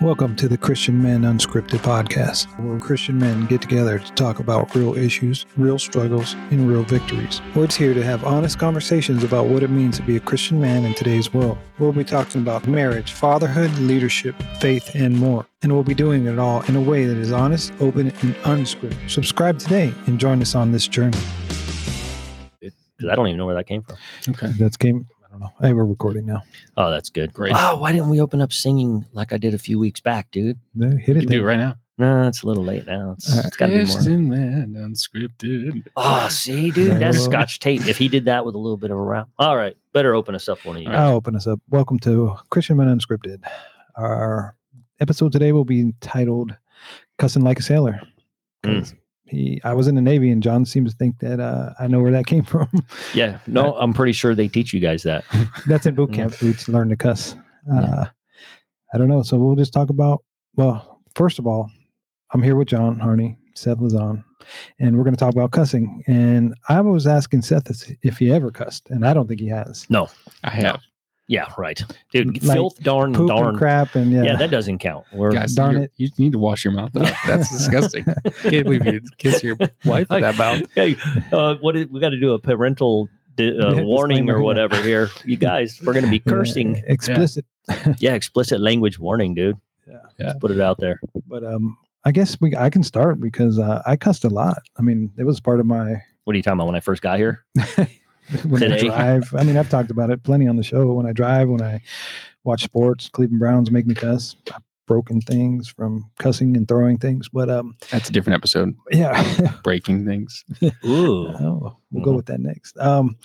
Welcome to the Christian Men Unscripted podcast, where Christian men get together to talk about real issues, real struggles, and real victories. We're here to have honest conversations about what it means to be a Christian man in today's world. We'll be talking about marriage, fatherhood, leadership, faith, and more. And we'll be doing it all in a way that is honest, open, and unscripted. Subscribe today and join us on this journey. because I don't even know where that came from. Okay. That's game. I don't know. Hey, we're recording now. Oh, that's good. Great. Oh, why didn't we open up singing like I did a few weeks back, dude? No, Hit You it. can do it right now. No, it's a little late now. It's, All right. it's got to be more. Christian man unscripted. Oh, see, dude, that's Scotch tape. If he did that with a little bit of a rap, all right, better open us up one of you. I'll open us up. Welcome to Christian Men Unscripted. Our episode today will be entitled "Cussing Like a Sailor." Hmm. 'Cause He, I was in the Navy, and John seems to think that uh, I know where that came from. Yeah, no, I'm pretty sure they teach you guys that. That's in boot camp. We learn to cuss. Uh, Yeah. I don't know. So we'll just talk about. Well, first of all, I'm here with John Harney, Seth Lazon, and we're going to talk about cussing. And I was asking Seth if- if he ever cussed, and I don't think he has. No, I have. Yeah, right, dude. Like filth, darn, Poop darn. and crap, and yeah, Yeah. that doesn't count. We're, Guys, darn you're- it. you need to wash your mouth up. That's disgusting. Can't believe you kiss your wife with that mouth. Hey, uh, what is, we got to do a parental uh, Yeah, warning disclaimer, or yeah. whatever here. You guys, we're going to be Yeah, cursing. explicit. Yeah, explicit language warning, dude. Yeah. Yeah. Just put it out there. But um, I guess we I can start because uh, I cussed a lot. I mean, it was part of my What are you talking about when I first got here? when I drive. I mean, I've talked about it plenty on the show. When I drive, when I watch sports, Cleveland Browns make me cuss. I've broken things from cussing and throwing things. But um, That's a different episode. yeah, Breaking things. Ooh. oh, we'll go Mhm. with that next. Um,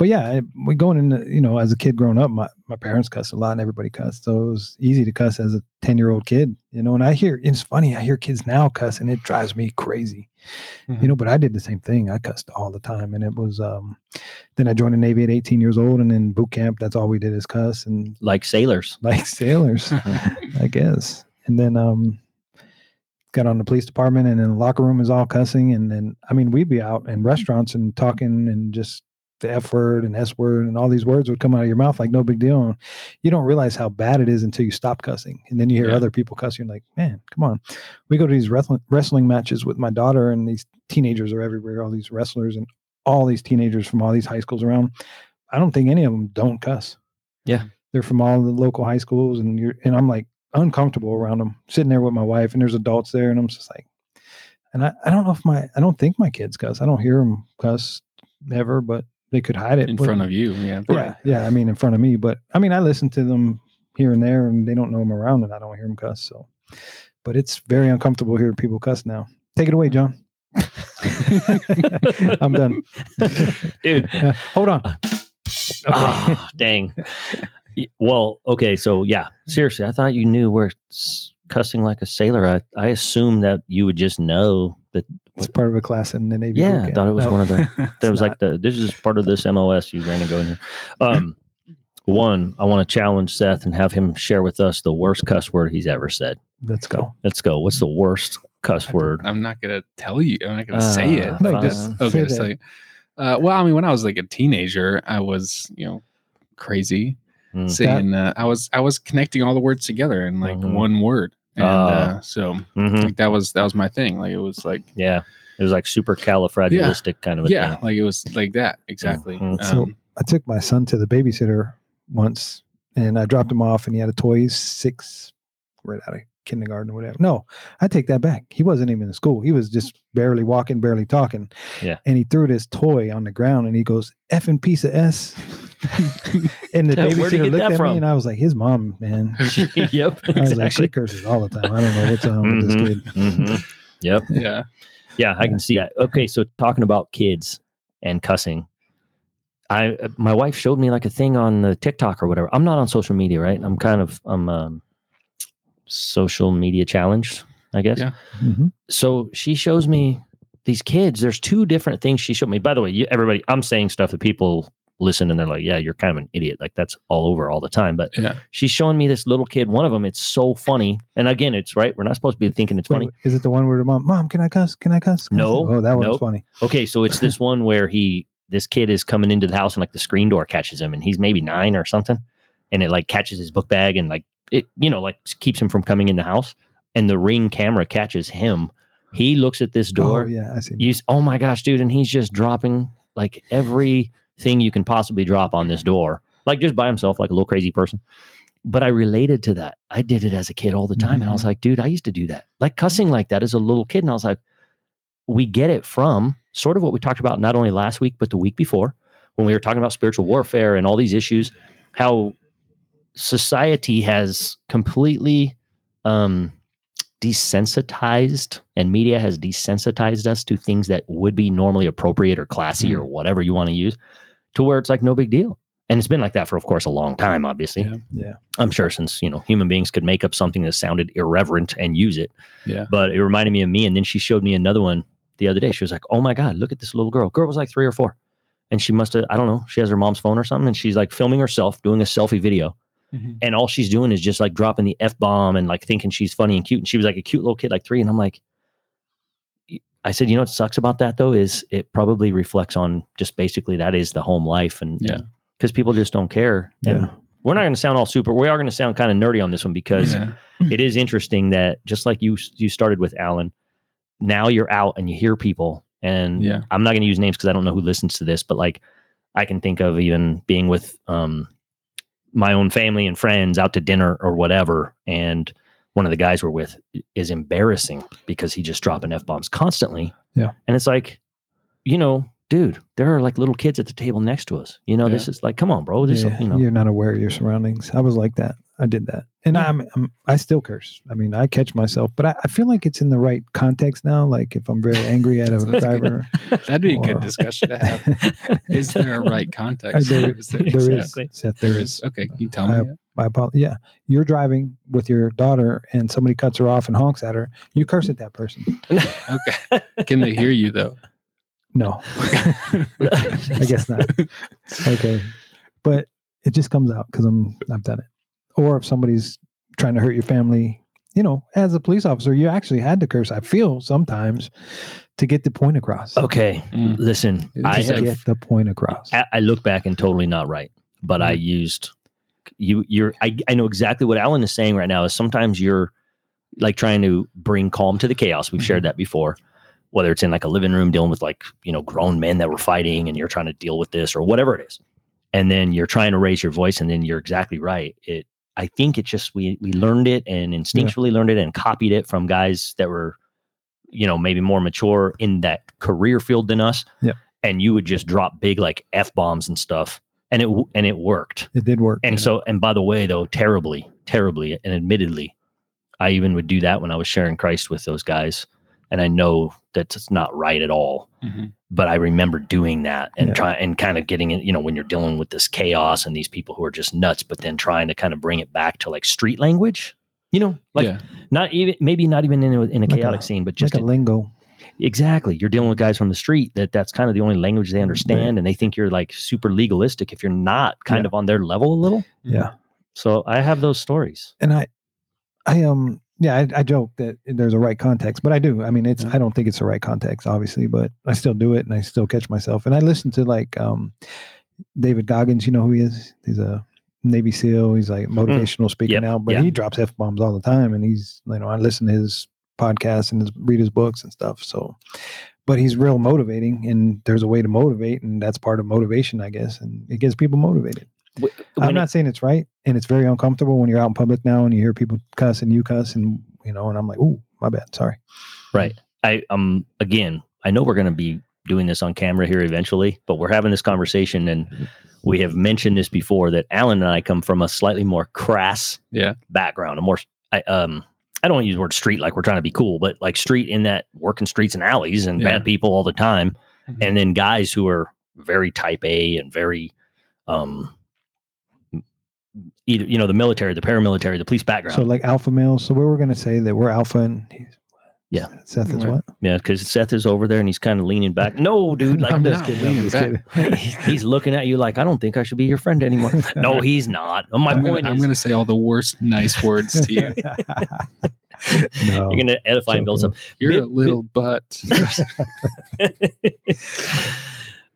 but yeah, we going in. You know, as a kid growing up, my my parents cussed a lot, and everybody cussed, so it was easy to cuss as a ten year old kid. You know, and I hear it's funny. I hear kids now cuss, and it drives me crazy. you know but i did the same thing i cussed all the time and it was um then i joined the navy at 18 years old and in boot camp that's all we did is cuss and Like sailors. like sailors i guess and then um got on the police department and then the locker room is all cussing and then i mean we'd be out in restaurants and talking and just the f word and s word and all these words would come out of your mouth like no big deal. And you don't realize how bad it is until you stop cussing and then you hear Yeah. other people cussing you're like man come on. We go to these wrestling wrestling matches with my daughter and these teenagers are everywhere all these wrestlers and all these teenagers from all these high schools around. I don't think any of them don't cuss. Yeah. they're from all the local high schools and you're and i'm like uncomfortable around them sitting there with my wife and there's adults there and i'm just like and i, I don't know if my i don't think my kids cuss. I don't hear them cuss ever but they could hide it In but- front of you. Yeah. yeah yeah i mean in front of me but i mean i listen to them here and there and they don't know i'm around and i don't hear them cuss so but it's very uncomfortable hearing people cuss now take it away john i'm done Dude. Uh, hold on okay. Ah, dang. Well, okay. So, yeah, seriously, I thought you knew we're cussing like a sailor. I, I assumed that you would just know that. It's part of a class in the navy Yeah, I thought it was No, one of the. That it's was like the. This is part of this MOS you ran to go in here. Um, one, I want to challenge Seth and have him share with us the worst cuss word he's ever said. let's go Let's go. What's the worst cuss word? I'm not gonna tell you. I'm not gonna say it. Uh, No, I'll just just okay. say uh, well, I mean, when I was like a teenager, I was, you know, crazy Mm. saying. Uh, I was, I was connecting all the words together in like Mhm. one word, and Ah. uh, so Mhm. like that was that was my thing. Like it was like Yeah, it was like super califragilistic kind of a yeah, thing. like it was like that exactly. Mhm. So- Um, i took my son to the babysitter once and i dropped him off and he had a toy six right out of kindergarten or whatever no i take that back he wasn't even in school he was just barely walking barely talking Yeah. and he threw this toy on the ground and he goes effing piece of s and the Yeah, where'd babysitter looked at from? me and i was like his mom man yep, i was like she curses all the time i don't know what's on with this kid mhm. Yep. yeah, Yeah, I can see that. Okay, so talking about kids and cussing, I uh, my wife showed me like a thing on the TikTok or whatever. I'm not on social media, right? I'm kind of I'm um, social media challenged, I guess. Yeah. Mhm. So she shows me these kids. There's two different things she showed me. By the way, you, everybody, I'm saying stuff that people listen and they're like, "Yeah, you're kind of an idiot." Like that's all over all the time. But yeah. she's showing me this little kid. One of them, it's so funny. And again, it's right. We're not supposed to be thinking it's funny. Is it the one where the mom mom can i cuss can i cuss Can I No, cuss?" oh that one's nope. funny Okay, so it's this one where he this kid is coming into the house and like the screen door catches him and he's maybe nine or something, and it like catches his book bag and like it you know like keeps him from coming in the house and the ring camera catches him he looks at this oh, door Oh yeah, I see. you oh my gosh dude and he's just dropping like everything you can possibly drop on this door. Like just by himself like a little crazy person. But i related to that. I did it as a kid all the time and i was like dude i used to do that. Like cussing like that as a little kid and i was like we get it from sort of what we talked about not only last week but the week before when we were talking about spiritual warfare and all these issues how society has completely um desensitized and media has desensitized us to things that would be normally appropriate or classy or whatever you want to use to where it's like no big deal and it's been like that for of course a long time obviously Yeah. Yeah. i'm sure since you know human beings could make up something that sounded irreverent and use it Yeah. but it reminded me of me and then she showed me another one the other day she was like oh my god look at this little girl girl was like three or four and she must have i don't know she has her mom's phone or something and she's like filming herself doing a selfie video Mhm. and all she's doing is just like dropping the f bomb and like thinking she's funny and cute. And she was like a cute little kid, like three. And I'm like, I said, you know what sucks about that though is it probably reflects on just basically that is the home life and Yeah. because people just don't care. And Yeah. we're not going to sound all super. We are going to sound kind of nerdy on this one because Yeah. it is interesting that just like you you started with Alan, now you're out and you hear people. And Yeah. I'm not going to use names because I don't know who listens to this, but like I can think of even being with um my own family and friends out to dinner or whatever, and one of the guys we're with is embarrassing because he just dropping f bombs constantly. Yeah. and it's like, you know, dude, there are like little kids at the table next to us. You know, this is like, come on, bro. This, Yeah, you know, You're not aware of your surroundings. I was like that. I did that, and I'm, I'm I still curse. I mean, I catch myself, but I, I feel like it's in the right context now. Like if I'm very angry at a driver, That'd be a good discussion to have. Is there a right context? there- Or there, there is. Exactly. Seth, there is. is. Okay, can you tell me? I- apo- yeah, you're driving with your daughter, and somebody cuts her off and honks at her. You curse at that person. Okay. Can they hear you though? No, I guess not. Okay, but it just comes out because I'm I've done it. Or if somebody's trying to hurt your family, you know, as a police officer, you actually had to curse. I feel sometimes to get the point across. okay, Mm. listen, It's I have get the point across. I, I look back and totally not right, but I used you. You're. I, I know exactly what Alan is saying right now. Is sometimes you're like trying to bring calm to the chaos. We've shared that before. Whether it's in like a living room dealing with like you know grown men that were fighting, and you're trying to deal with this or whatever it is, and then you're trying to raise your voice, and then you're exactly right. It. I think it just we we learned it and instinctually learned it and copied it from guys that were, you know, maybe more mature in that career field than us. Yep. And you would just drop big like f bombs and stuff, and it and it worked. It did work. And so, and by the way, though, terribly, terribly, and admittedly, I even would do that when I was sharing Christ with those guys, and I know that's not right at all. Mhm. But I remember doing that and Yeah. try and kind of getting it, you know, when you're dealing with this chaos and these people who are just nuts, but then trying to kind of bring it back to like street language, you know, like yeah. not even maybe not even in a, in a Like a- chaotic scene, but just like a in- lingo. Exactly. You're dealing with guys from the street that that's kind of the only language they understand and they think you're like super legalistic if you're not kind Yeah. of on their level a little. Yeah. So I have those stories. and I, I um, yeah, I, I joke that there's a right context, but I do. I mean, it's I don't think it's the right context, obviously, but I still do it, and I still catch myself. And I listen to like um, David Goggins. You know who he is? He's a Navy SEAL. He's like motivational speaker Yep, now, but yeah. he drops f bombs all the time, and he's you know I listen to his podcasts and his, read his books and stuff. So, but he's real motivating, and there's a way to motivate, and that's part of motivation, I guess, and it gets people motivated. Wh- I'm when it- not saying it's right, and it's very uncomfortable when you're out in public now and you hear people cuss and you cuss, and you know, and I'm like, "Ooh, my bad, sorry." right. I um again, I know we're going to be doing this on camera here eventually, but we're having this conversation and we have mentioned this before that Alan and I come from a slightly more crass Yeah. background, a more I um I don't want to use the word street like we're trying to be cool, but like street in that working streets and alleys and Yeah. bad people all the time. Mhm. And then guys who are very type A and very um either you know the military, the paramilitary, the police background. So like alpha males. So we were gonna say that we're alpha, and he's, Yeah. Seth is Right. what? yeah, because Seth is over there and he's kind of leaning back. No, dude, like I'm this not kid. leaning just back. kidding. he's looking at you like I don't think I should be your friend anymore. no, he's not. My I'm point gonna, I'm gonna say all the worst nice words to you. no. you're gonna edify and build So up. You're Bit- a little butt.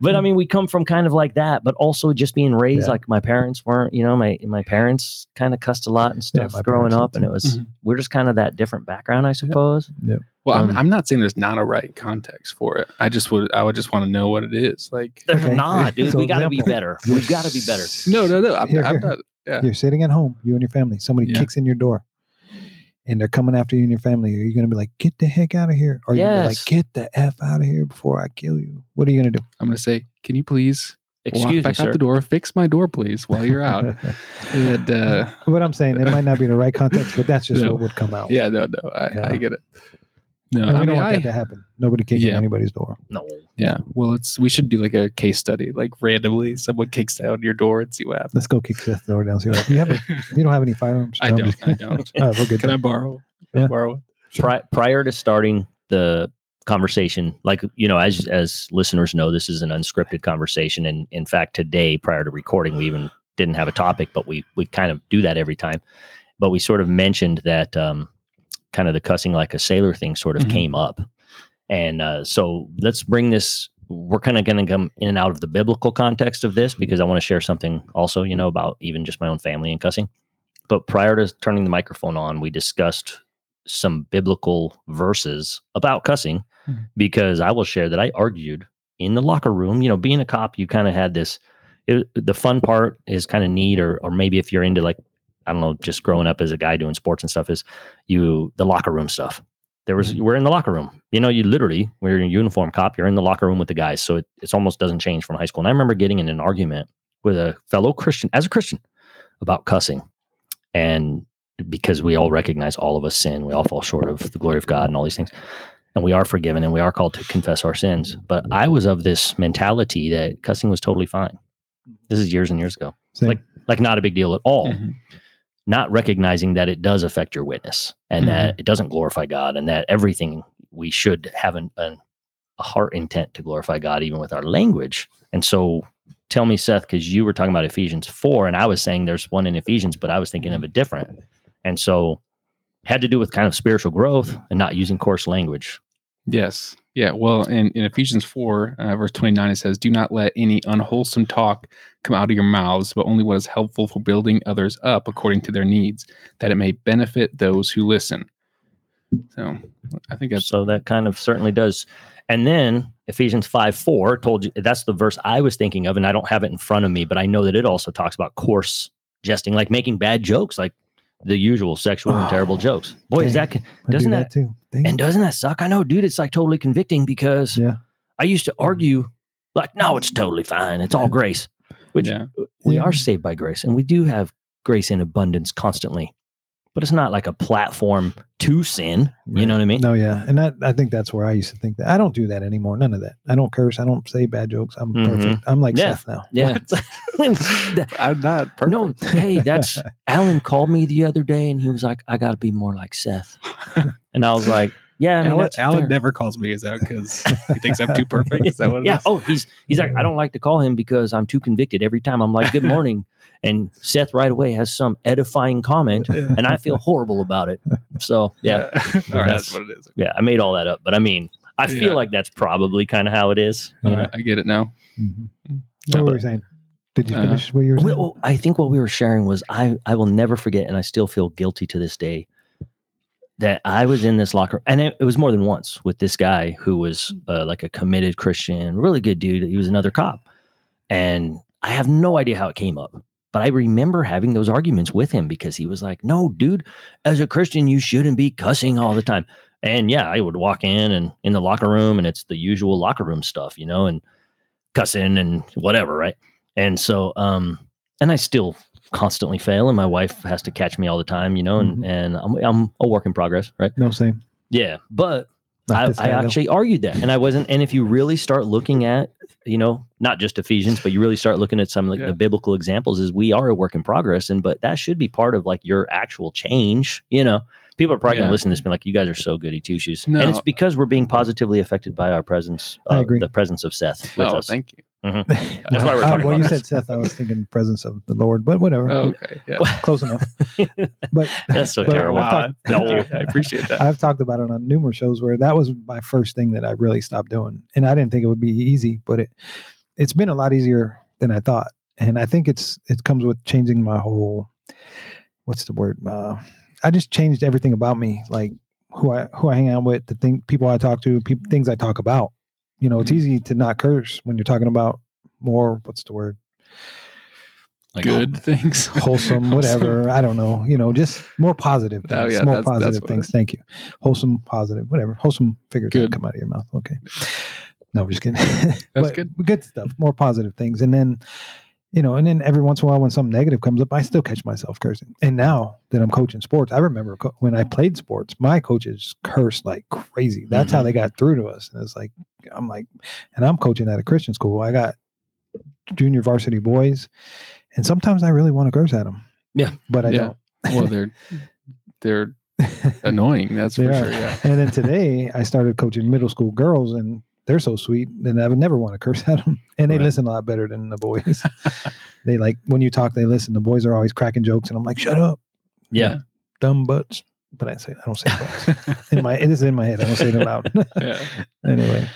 But but I mean, we come from kind of like that, but also just being raised Yeah. like my parents weren't. You know, my my parents kind of cussed a lot and stuff my growing parents did up, and it too. was Mhm. we're just kind of that different background, I suppose. Yeah. Well, Um, I'm, I'm not saying there's not a right context for it. I just would I would just want to know what it is. Like There's Okay. not, dude. So we got to be better. We've got to be better. no, no, no. I'm, Here, I'm here. not. Yeah. You're sitting at home, you and your family. Somebody Yeah. kicks in your door, and they're coming after you and your family. Are you going to be like, "Get the heck out of here"? Or are you gonna like, "Get the f out of here before I kill you"? What are you going to do? I'm gonna say, can you please Excuse walk me, back sir. out the door, fix my door, please, while you're out. and uh, what I'm saying, it might not be the right context, but that's just No. what would come out. yeah, no, no, I, Yeah. I get it. No, And we I don't mean, want I, that to happen. Nobody kicking Yeah. anybody's door. No. yeah. Well, it's we should do like a case study, like randomly, someone kicks down your door and see what happens. Let's go kick Seth's door down. See what you have. A, you don't have any firearms. I No, don't. I don't. All right, we're good. Can I borrow? Can I Yeah. borrow? it? Pri- prior to starting the conversation, like you know, as as listeners know, this is an unscripted conversation, and in fact, today, prior to recording, we even didn't have a topic, but we we kind of do that every time. But we sort of mentioned that um, kind of the cussing like a sailor thing sort of Mhm. came up, and uh, so let's bring this. We're kind of going to come in and out of the biblical context of this because I want to share something also, you know, about even just my own family and cussing. But prior to turning the microphone on, we discussed some biblical verses about cussing Mhm. because I will share that I argued in the locker room. You know, being a cop, you kind of had this. It, the fun part is kind of neat, or or maybe if you're into like I don't know, just growing up as a guy doing sports and stuff, is you the locker room stuff. There was we're in the locker room. You know, you literally when you're in a uniform cop, you're in the locker room with the guys. So it it's almost doesn't change from high school. And I remember getting in an argument with a fellow Christian as a Christian about cussing. And because we all recognize all of us sin, we all fall short of the glory of God and all these things. And we are forgiven and we are called to confess our sins. But I was of this mentality that cussing was totally fine. This is years and years ago. Same. Like like not a big deal at all. Mhm. Not recognizing that it does affect your witness and mm-hmm. that it doesn't glorify God and that everything we should have an, an, a heart intent to glorify God even with our language. And so tell me, Seth, because you were talking about Ephesians 4, and I was saying there's one in Ephesians, but I was thinking of it different. And so had to do with kind of spiritual growth and not using coarse language. Yes. Yeah. Well, in, in Ephesians 4, uh, verse 29, it says, Do not let any unwholesome talk come out of your mouths, but only what is helpful for building others up according to their needs, that it may benefit those who listen. So I think that's, So that kind of certainly does. And then Ephesians 5 4 told you that's the verse I was thinking of, and I don't have it in front of me, but I know that it also talks about coarse jesting, like making bad jokes, like the usual sexual and terrible Oh, jokes. Boy, is that doesn't do that- too? Dang and doesn't that suck? I know, dude, it's like totally convicting because Yeah. I used to argue like, no, it's totally fine. It's all grace, which yeah. we Yeah. are saved by grace and we do have grace in abundance constantly, but it's not like a platform to sin. You know what I mean? No, yeah, and that I think that's where I used to think that. I don't do that anymore. None of that. I don't curse. I don't say bad jokes. I'm Mhm. perfect. I'm like Yeah. Seth now. Yeah. I'm not perfect. no, hey, that's Alan called me the other day and he was like, I got to be more like Seth. And I was like, yeah, I mean, Alan, Alan never calls me as that because he thinks I'm too perfect. Is that what it yeah. is? Oh, he's he's like, I don't like to call him because I'm too convicted every time. I'm like, good morning. And Seth right away has some edifying comment and I feel horrible about it. So yeah, All right, That's- that's what it is. yeah, I made all that up. But I mean, I feel Yeah. like that's probably kind of how it is. you right, I get it now. Mhm. Yeah, What were you saying? Did you Uh, finish what you were saying? Well, I think what we were sharing was I I will never forget, and I still feel guilty to this day that I was in this locker, and it, it was more than once with this guy who was uh, like a committed Christian, really good dude. He was another cop, and I have no idea how it came up, but I remember having those arguments with him because he was like, "No, dude, as a Christian, you shouldn't be cussing all the time." And yeah, I would walk in and in the locker room, and it's the usual locker room stuff, you know, and cussing and whatever, right? And so, um, and I still constantly fail, and my wife has to catch me all the time, you know, and Mhm. and I'm I'm a work in progress, right? no, same. Yeah, but I, I actually argued that, and I wasn't. And if you really start looking at, you know, not just Ephesians, but you really start looking at some like Yeah. the biblical examples, is we are a work in progress, and but that should be part of like your actual change. You know, people are probably Yeah. gonna listen to this, and be like, "You guys are so goody two shoes," No. and it's because we're being positively affected by our presence. I uh, agree. The presence of Seth with Oh, us. thank you. That's why we're Uh, talking well, about you this. said Seth. I was thinking presence of the Lord, but whatever. Oh, okay. Yeah. Close enough. But That's so but terrible. I've talked- Thank No. you. I appreciate that. I've talked about it on numerous shows where that was my first thing that I really stopped doing, and I didn't think it would be easy, but it it's been a lot easier than I thought, and I think it's it comes with changing my whole what's the word? Uh, I just changed everything about me, like who I who I hang out with, the thing people I talk to, peop things I talk about. You know, it's Mhm. easy to not curse when you're talking about more. What's the word? Like, Good things. Wholesome, whatever. I don't know. You know, just more positive. Oh, Things, yeah, more that's- that's positive what it things. Thank you. Wholesome, positive, whatever. Wholesome figures Good. come out of your mouth. Okay. No, I'm just kidding. That's good. Good stuff. More positive things, and then you know, and then every once in a while when something negative comes up, I still catch myself cursing. And now that I'm coaching sports, I remember co- when I played sports, my coaches cursed like crazy. That's how Mhm. they got through to us. And it's like, I'm like, and I'm coaching at a Christian school. I got junior varsity boys, and sometimes I really want to curse at them. Yeah. But I Yeah. don't. well, they're they're annoying. That's for are. sure. Yeah. And then today I started coaching middle school girls, and they're so sweet, and I would never want to curse at them. And they Right. listen a lot better than the boys. they like when you talk, they listen. The boys are always cracking jokes, and I'm like, "Shut up, yeah. dumb butts." But I say I don't say butts in my. It is in my head. I don't say it out. yeah. anyway,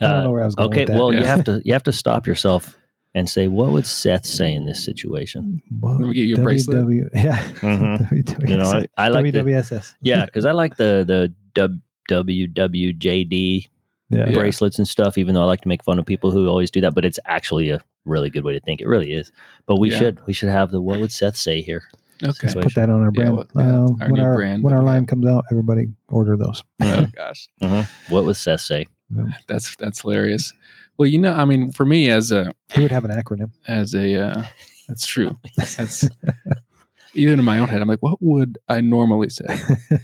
I don't know where I was going. okay. with that. Well, you have to you have to stop yourself and say, what would Seth say in this situation? Well, Let me get you a bracelet. WW yeah. Mhm. You know, I, I like the yeah, because I like the the W- WWJD Yeah. Yeah. bracelets and stuff. Even though I like to make fun of people who always do that, but it's actually a really good way to think. It really is. But we Yeah. should we should have the what would Seth say here? Okay. So- Put that on our Yeah, brand. well, yeah, Uh, our when new our brand when our line comes out, everybody order those. Oh gosh, What would Seth say? that's that's hilarious. Well, you know, I mean, for me as a He would have an acronym. as a uh, that's true. That's even in my own head. I'm like, what would I normally say?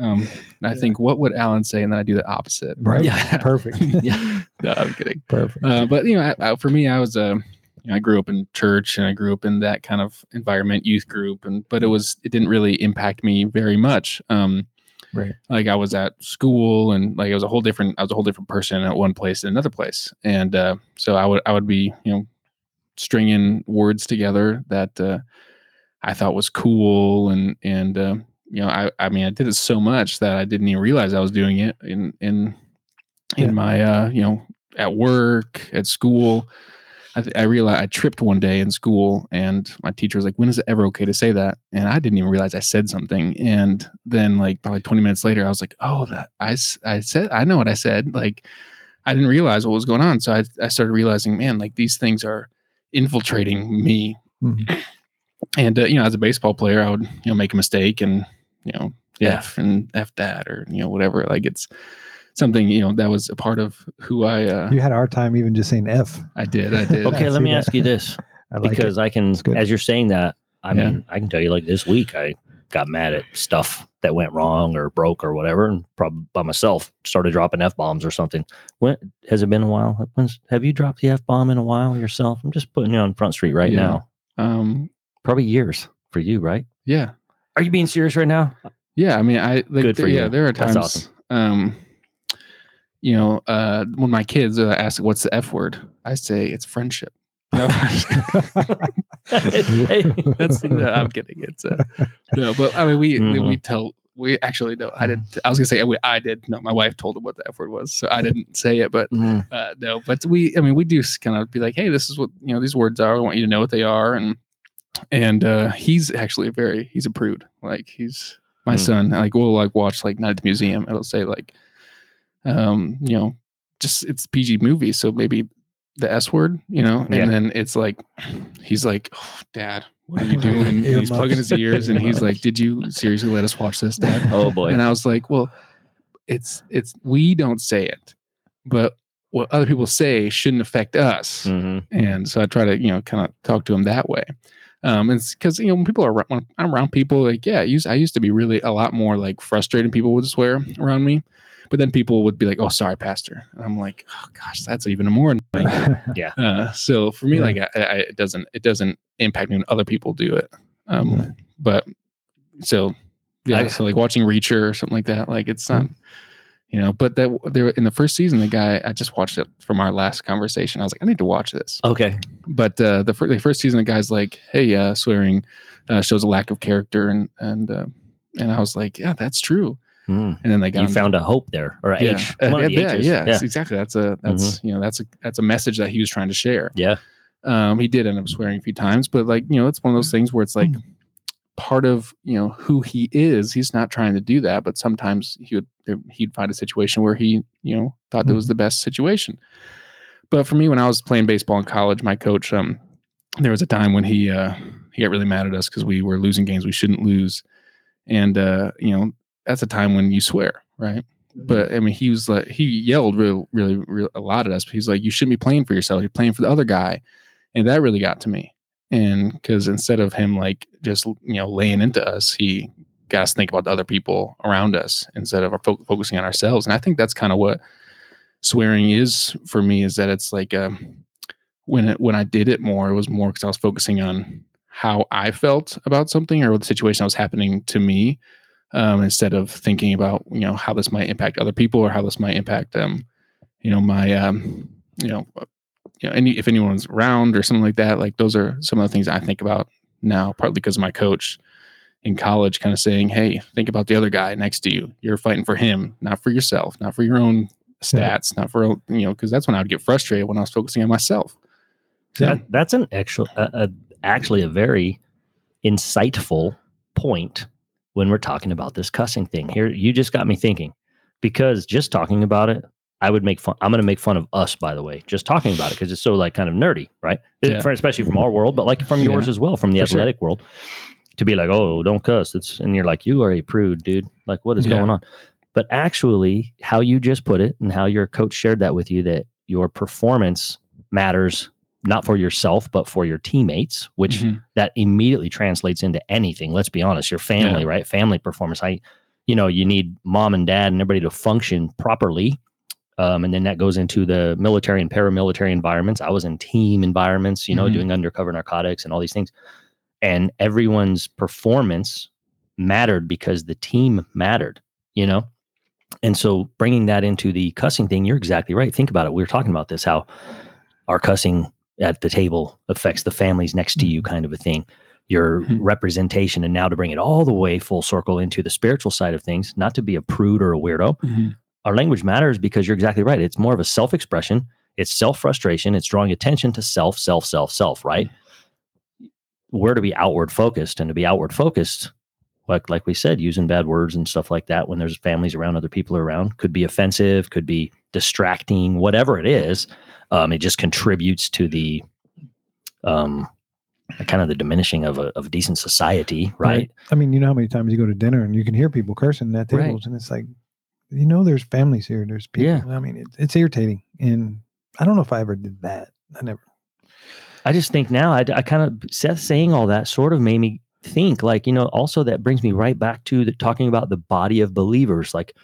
Um, and I Yeah. think, what would Alan say? And then I do the opposite. Right. Yeah. Perfect. Yeah. no, I'm kidding. Perfect. Uh, but you know, I, I, for me, I was uh, you know, I grew up in church and I grew up in that kind of environment, youth group, and but it was it didn't really impact me very much. Um, right. like I was at school and like I was a whole different I was a whole different person at one place and another place, and uh, so I would I would be you know stringing words together that uh, I thought was cool and and uh, you know I I mean I did it so much that I didn't even realize I was doing it in in in Yeah. my uh, you know at work at school. I, th- I realized I tripped one day in school, and my teacher was like, "When is it ever okay to say that?" And I didn't even realize I said something. And then, like probably twenty minutes later, I was like, "Oh, that I, I said I know what I said." Like I didn't realize what was going on, so I I started realizing, man, like these things are infiltrating me. Mhm. And uh, you know, as a baseball player, I would you know make a mistake and you know Yeah. f and f that or you know whatever. Like it's something you know that was a part of who I uh, You had a hard time even just saying F. I did I did. Okay, I let me that. ask you this. I like because I can, as you're saying that, I Yeah. mean, I can tell you like this week, I got mad at stuff that went wrong or broke or whatever, and probably by myself started dropping f bombs or something. When has it been a while? When's, have you dropped the f bomb in a while yourself? I'm just putting you on Front Street right Yeah. now. Um, Probably years for you, right? yeah, Are you being serious right now? yeah. I mean, I like, Good for there- Yeah, there are times. awesome. Um, you know, uh, when my kids uh, ask, "What's the f word?" I say it's friendship. No, Hey, that's no, I'm kidding. It's uh, no, but I mean, we we, we tell we actually no. I didn't. I was gonna say we, I did. No, my wife told him what the f word was, so I didn't say it. But Mm, uh, no, but we, I mean, we do kind of be like, hey, this is what you know these words are. I want you to know what they are, and and uh, he's actually a very he's a prude. Like he's my Hmm. son. Like we'll like watch like Night at the Museum. It'll say like, um, you know, just it's PG movie, so maybe the S word, you know, and Yeah. then it's like he's like, oh, Dad, what are you doing? He's plugging his ears, and he's like, Did you seriously let us watch this, Dad? Oh boy. And I was like, well, it's it's we don't say it, but what other people say shouldn't affect us. Mhm. And so I try to you know kind of talk to him that way. Um, and because you know when people are ar- when I'm around people, like yeah, I used I used to be really a lot more like frustrated. People would swear around me, but then people would be like, "Oh, sorry, Pastor." And I'm like, "Oh gosh, that's even more annoying." Uh, so for me, Yeah. like I, I, it doesn't it doesn't impact me when other people do it. Um, but so yeah, I- so like watching Reacher or something like that, like it's not, you know. But that there in the first season, the guy I just watched it from our last conversation. I was like, I need to watch this. Okay. But uh, the first the first season, the guy's like, hey, uh, swearing uh, shows a lack of character, and and uh, and I was like, yeah, that's true. Mm. and then they got You found a hope there, or yeah, H. Uh, yeah, yeah, yeah, yeah, exactly. That's a that's you know that's a that's a message that he was trying to share. yeah. Um, he did end up swearing a few times, but like you know, it's one of those things where it's like part of you know who he is. He's not trying to do that, but sometimes he would he'd find a situation where he you know thought that was the best situation. But for me, when I was playing baseball in college, my coach, um, there was a time when he uh, he got really mad at us because we were losing games we shouldn't lose, and uh, you know that's a time when you swear, right? But I mean, he was like he yelled real, really, real a lot at us. But he's like, "You shouldn't be playing for yourself. You're playing for the other guy," and that really got to me. And because instead of him like just you know laying into us, he got us to think about the other people around us instead of fo- focusing on ourselves. And I think that's kind of what swearing is for me. Is that it's like um, when it when I did it more, it was more because I was focusing on how I felt about something or the situation that was happening to me um, instead of thinking about you know how this might impact other people or how this might impact um, you know my um, you know you know any if anyone's around or something like that. Like those are some of the things I think about now, partly because of my coach in college, kind of saying, "Hey, think about the other guy next to you. You're fighting for him, not for yourself, not for your own Yeah. stats, not for you know." Because that's when I would get frustrated when I was focusing on myself. Yeah. That, that's an actual, uh, uh, actually a very insightful point when we're talking about this cussing thing. Here, you just got me thinking because just talking about it, I would make fun. I'm going to make fun of us, by the way, just talking about it because it's so like kind of nerdy, right? Yeah. For, especially from our world, but like from Yeah. yours as well, from the For sure. athletic world. To be like, oh, don't cuss. It's and you're like, you are a prude, dude. Like, what is Yeah. going on? But actually, how you just put it and how your coach shared that with you that your performance matters not for yourself but for your teammates which Mhm. that immediately translates into anything let's be honest your family right family performance i you know you need mom and dad and everybody to function properly um, and then that goes into the military and paramilitary environments i was in team environments you know Mhm. doing undercover narcotics and all these things and everyone's performance mattered because the team mattered you know and so bringing that into the cussing thing you're exactly right think about it we were talking about this how our cussing at the table affects the families next to you kind of a thing your Mhm. representation and now to bring it all the way full circle into the spiritual side of things not to be a prude or a weirdo Mhm. Our language matters because you're exactly right. It's more of a self-expression. It's self-frustration. It's drawing attention to self self self self right? We're to be outward focused and to be outward focused like like we said using bad words and stuff like that when there's families around other people around could be offensive could be distracting whatever it is um, it just contributes to the um kind of the diminishing of a of decent society right, I mean, you know how many times you go to dinner and you can hear people cursing at Right. tables, and it's like, you know, there's families here. There's people. Yeah. I mean, it, it's irritating, and I don't know if I ever did that. I never. I just think now I, I kind of Seth saying all that sort of made me think like you know also that brings me right back to the talking about the body of believers like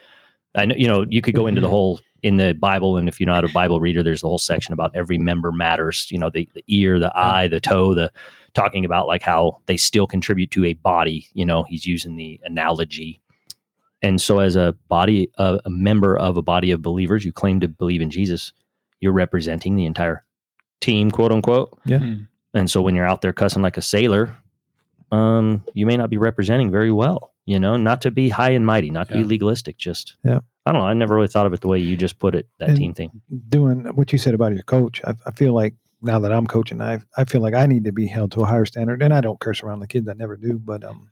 I know you know you could go into the Mhm. whole in the Bible and if you're not a Bible reader there's the whole section about every member matters you know the, the ear the eye the toe the talking about like how they still contribute to a body you know he's using the analogy and so as a body a, a member of a body of believers you claim to believe in Jesus you're representing the entire team quote unquote Yeah. Mhm. and so when you're out there cussing like a sailor, um, you may not be representing very well, you know, not to be high and mighty, not to Yeah. be legalistic, just Yeah. I don't know. I never really thought of it the way you just put it, that And- team thing. Doing what you said about your coach, I, I feel like now that I'm coaching, I I feel like I need to be held to a higher standard. And I don't curse around the kids. I never do. But um,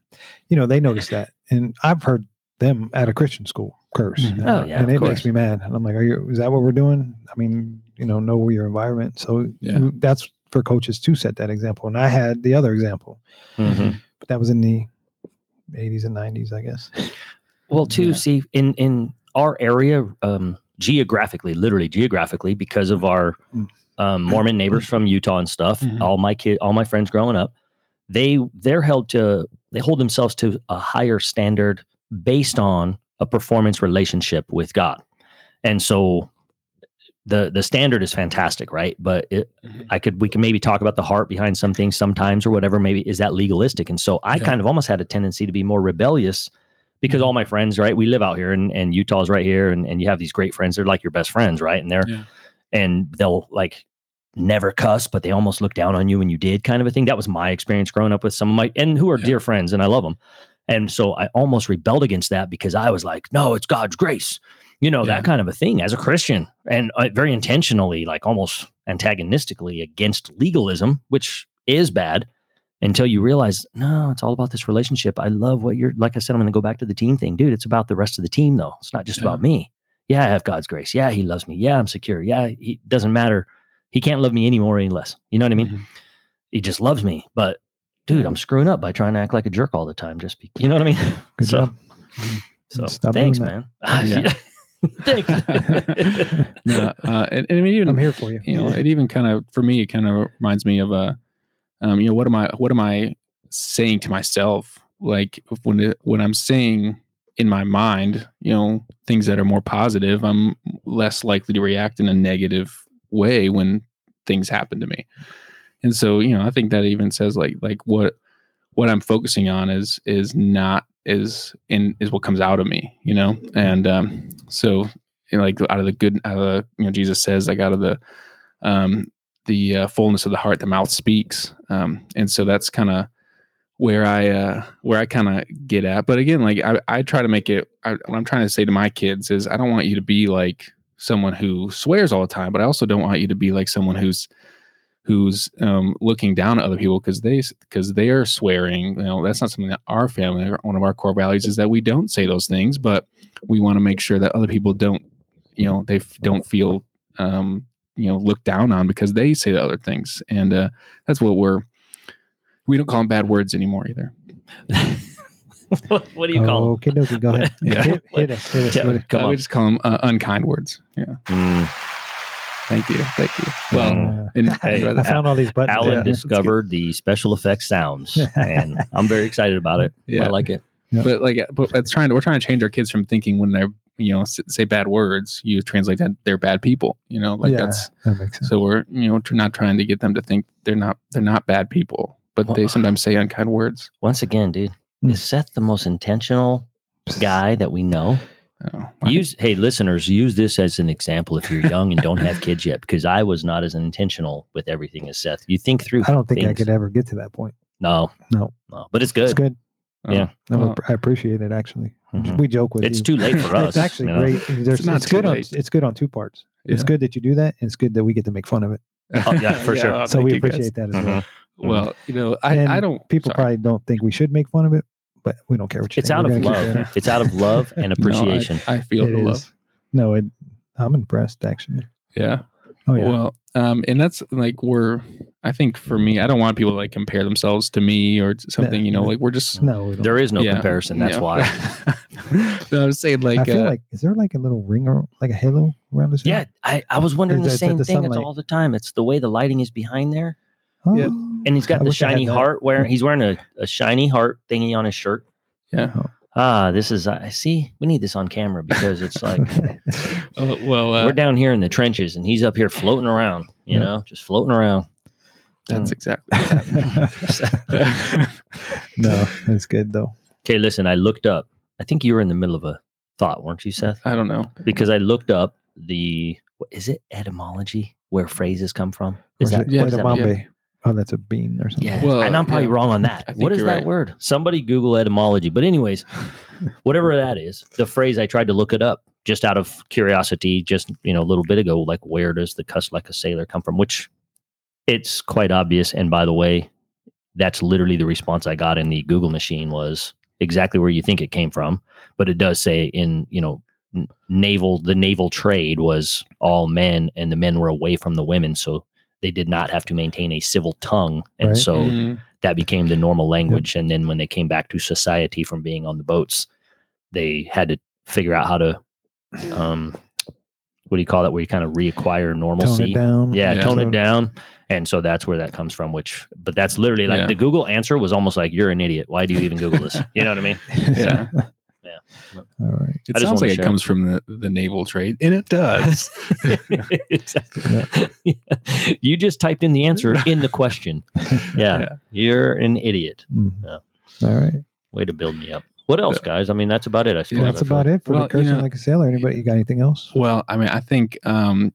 you know, they notice that, and I've heard them at a Christian school curse. Mhm. and, Oh, yeah, and it course. makes me mad. And I'm like, are you? Is that what we're doing? I mean, you know, know your environment. So Yeah. that's for coaches to set that example. And I had the other example, Mhm. but that was in the 80s and 90s, I guess. Well, too, Yeah. see, in in our area, um, geographically, literally geographically, because of our Mm. um, Mormon neighbors from Utah and stuff, Mhm. all my kid, all my friends growing up, they they're held to they hold themselves to a higher standard based on a performance relationship with God, and so the the standard is fantastic, right? But it, Mhm. I could we can maybe talk about the heart behind some things sometimes or whatever. Maybe is that legalistic? And so I Yeah. kind of almost had a tendency to be more rebellious because Mhm. all my friends, right? We live out here and, and Utah's right here and, and you have these great friends. They're like your best friends, right? And they're Yeah. and they'll like never cuss, but they almost look down on you when you did kind of a thing. That was my experience growing up with some of my and who are Yeah. dear friends and I love them. And so I almost rebelled against that because I was like, no, it's God's grace, you know, Yeah. that kind of a thing as a Christian and uh, very intentionally, like almost antagonistically against legalism, which is bad until you realize, no, it's all about this relationship. I love what you're, like I said, I'm going to go back to the team thing, dude. It's about the rest of the team, though. It's not just Yeah. about me. Yeah, I have God's grace. Yeah, He loves me. Yeah, I'm secure. Yeah, He doesn't matter. He can't love me any more or any less. You know what I mean? Mhm. He just loves me. But dude, I'm screwing up by trying to act like a jerk all the time. Just be, you know what I mean? Good so, job. so Stop thanks, man. Yeah. Thanks. Yeah, uh, and, and I mean, even I'm here for you. you know, it even kind of for me, it kind of reminds me of a, um, you know, what am I, what am I saying to myself? Like when it, when I'm saying in my mind, you know, things that are more positive, I'm less likely to react in a negative way when things happen to me. And so, you know, I think that even says like like what what I'm focusing on is is not is in is what comes out of me, you know. And um, so, you know, like out of the good, out of the, you know, Jesus says like out of the um, the uh, fullness of the heart, the mouth speaks. Um, and so that's kind of where I uh, where I kind of get at. But again, like I, I try to make it. I, what I'm trying to say to my kids is, I don't want you to be like someone who swears all the time, but I also don't want you to be like someone who's who's um, looking down at other people because they because they are swearing. You know, that's not something that our family, one of our core values, is that we don't say those things, but we want to make sure that other people don't, you know, they f- don't feel um, you know looked down on because they say the other things, and uh, that's what we're. We don't call them bad words anymore either. what, what do you call Okay, dokie, go ahead. Yeah. Hit, hit us, hit us Yeah. with it. Come Uh, on. we just call them uh, unkind words. Yeah. Mm, Thank you. Thank you. Well, Mm. And, Hey, I found all these buttons. Alan Yeah. discovered the special effects sounds, and I'm very excited about it. Yeah. I like it. but like, but it's trying to we're trying to change our kids from thinking when they're you know say bad words, you translate that they're bad people. You know, like Yeah. that's that makes sense. so we're you know tr- not trying to get them to think they're not they're not bad people, but they sometimes say unkind words. Once again, dude, Mm. is Seth the most intentional guy that we know? Oh, I- Use hey listeners, use this as an example if you're young and don't have kids yet, because I was not as intentional with everything as Seth. You think through. I don't think I could ever get to that point. No, No. no, but it's good. It's good. oh, yeah. No, well, I appreciate it actually. Mhm. We joke with It's you. too late for us. It's actually you know? great. There's, It's not it's good on it's good on two parts. It's good that you do that, and it's good that we get to make fun of it. Oh, yeah, for sure. oh, so we you, guys. appreciate that as Mhm. well. Well, you know, I, And I don't. People sorry. probably don't think we should make fun of it, but we don't care what you It's think. out We're of love. it It's out of love and No, I- appreciation. I, feel It the is. love. No, it, I'm impressed actually. Yeah. Oh yeah. Well, um, and that's like we're. I think for me, I don't want people to like compare themselves to me or to something. You know, like we're just. no, we there is no yeah, comparison. That's yeah. why. no, I was saying like. I feel uh, like is there like a little ring or like a halo around his Yeah. I, I was wondering Is the that same the thing. It's all the time. It's the way the lighting is behind there. Oh, Yeah. And he's got I the wish I had shiny heart wearing he's wearing a, a shiny heart thingy on his shirt. yeah. Ah, this is I see. We need this on camera because it's like Oh, well, uh, we're down here in the trenches and he's up here floating around, you Yeah. know, just floating around. that's exactly. what's no, that's good though. Okay, listen, I looked up. I think you were in the middle of a thought, weren't you, Seth? I don't know. Because I looked up the what is it etymology where phrases come from? Is that, it yeah, what does that mean? Edamame? Oh, that's a bean or something. Yeah, Well, and I'm probably yeah. wrong on that. What is that right. word? Somebody Google etymology. But anyways, whatever that is, the phrase I tried to look it up just out of curiosity, just you know, a little bit ago. Like, where does the cuss like a sailor come from? Which it's quite obvious. And by the way, that's literally the response I got in the Google machine was exactly where you think it came from. But it does say in you know naval the naval trade was all men and the men were away from the women so they did not have to maintain a civil tongue and Right. so Mhm. that became the normal language and then when they came back to society from being on the boats they had to figure out how to um what do you call that where you kind of reacquire Tone normalcy it down. yeah, Yeah. tone it down and so that's where that comes from which but that's literally like Yeah. the google answer was almost like you're an idiot why do you even google this you know what i mean Yeah. All right. It I sounds like it share. comes from the, the naval trade, and it does. exactly. you just typed in the answer in the question. Yeah, Yeah. you're an idiot. Mhm. Yeah. All right. Way to build me up. What else, guys? I mean, that's about it. I suppose. That's I about it for Well, the you cursing know- like a sailor. Anybody, you got anything else? Well, I mean, I think, um,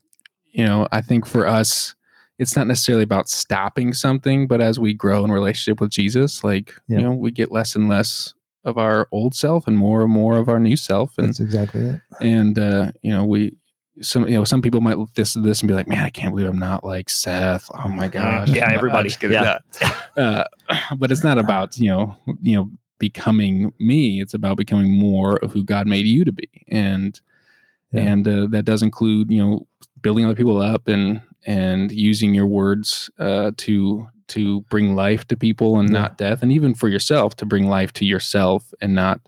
you know, I think for us, it's not necessarily about stopping something, but as we grow in relationship with Jesus, like, Yeah. you know, we get less and less of our old self and more and more of our new self. And That's exactly it. and uh, you know we some you know some people might look this to this and be like, man, I can't believe I'm not like Seth. Oh my gosh. Yeah, everybody's good everybody. just kidding. Yeah. Uh, but it's not about you know you know becoming me. It's about becoming more of who God made you to be, and Yeah. and uh, that does include you know building other people up and and using your words uh, to to bring life to people and Yeah. not death, and even for yourself to bring life to yourself and not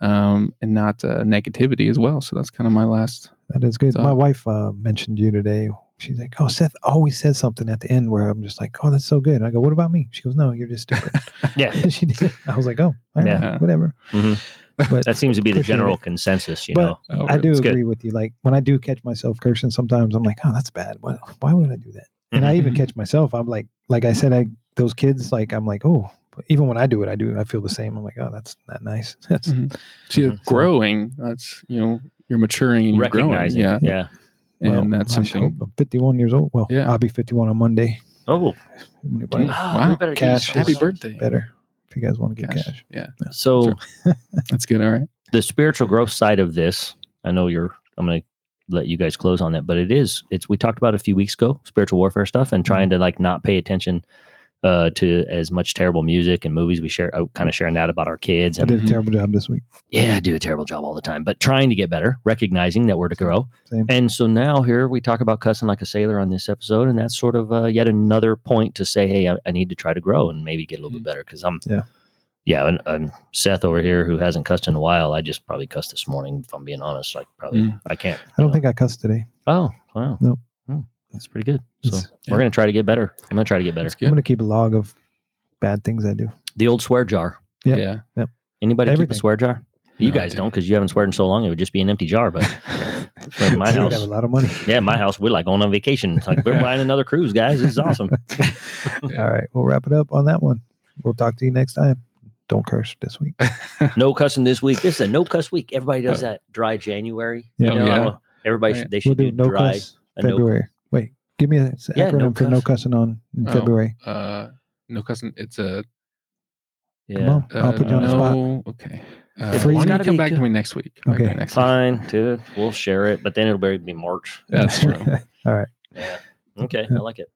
um and not uh, negativity as well. So that's kind of my last. That is good. So- My wife uh, mentioned you today. She's like, "Oh, Seth always says something at the end where I'm just like, oh, that's so good." And I go, "What about me?" She goes, "No, you're just stupid." Yeah. She did. I was like, "Oh, all right, Yeah. whatever." Mhm. But That seems to be the general it. consensus, you But know. Oh, I do It's good. agree with you. Like when I do catch myself cursing, sometimes I'm like, "Oh, that's bad. Why, why would I do that?" And I even Mhm. catch myself. I'm like, like I said, I those kids, like I'm like, "Oh." Even when I do it, I do. I feel the same. I'm like, "Oh, that's not nice." That's Mhm. See, Mhm. growing. That's you know you're maturing and you're growing. Recognizing. Yeah, Yeah. and that's something. I'm 51 years old. Well, Yeah. I'll be 51 on Monday. Oh, Anybody wow. we better get Cash Happy birthday. better if you guys want to get Cash. cash. Yeah, So that's good. All right. the spiritual growth side of this, I know you're I'm gonna let you guys close on that, but it is it's we talked about a few weeks ago, spiritual warfare stuff and trying to like not pay attention uh to as much terrible music and movies we share out kind of sharing that about our kids I and did a terrible job this week. yeah I do a terrible job all the time but trying to get better recognizing that we're to grow Same. and so now here we talk about cussing like a sailor on this episode and that's sort of uh, yet another point to say hey I, I need to try to grow and maybe get a little bit better because i'm Yeah. Yeah and, and seth over here who hasn't cussed in a while i just probably cussed this morning if i'm being honest like probably Mm. i can't I don't know. think I cussed today. oh wow Nope. Hmm, that's pretty good so It's- we're gonna try to get better i'm gonna try to get better I'm gonna keep a log of bad things I do. the old swear jar Yeah. Yeah. anybody keep a swear jar you No, guys don't. don't because you haven't sweared in so long it would just be an empty jar but in my house have a lot of money. yeah my house we're like going on vacation it's like we're buying another cruise guys this is awesome All right, we'll wrap it up on that one. We'll talk to you next time. Don't curse this week. no cussing this week. This is a no cuss week. Everybody does that dry January. Yeah. You know, Yeah. Everybody Right. should, they We'll should do do, no dry. cuss a no- February. Wait, give me an Yeah, acronym no for no cussing on in Oh. February. Uh, no cousin. It's a. yeah. Come on, I'll put you on the uh, spot. no, Okay. Uh, It's why don't gotta you come be back to me next week? Okay. next week. Fine, dude. We'll share it, but then it'll be March. That's true. All right. Yeah. Okay, I like it.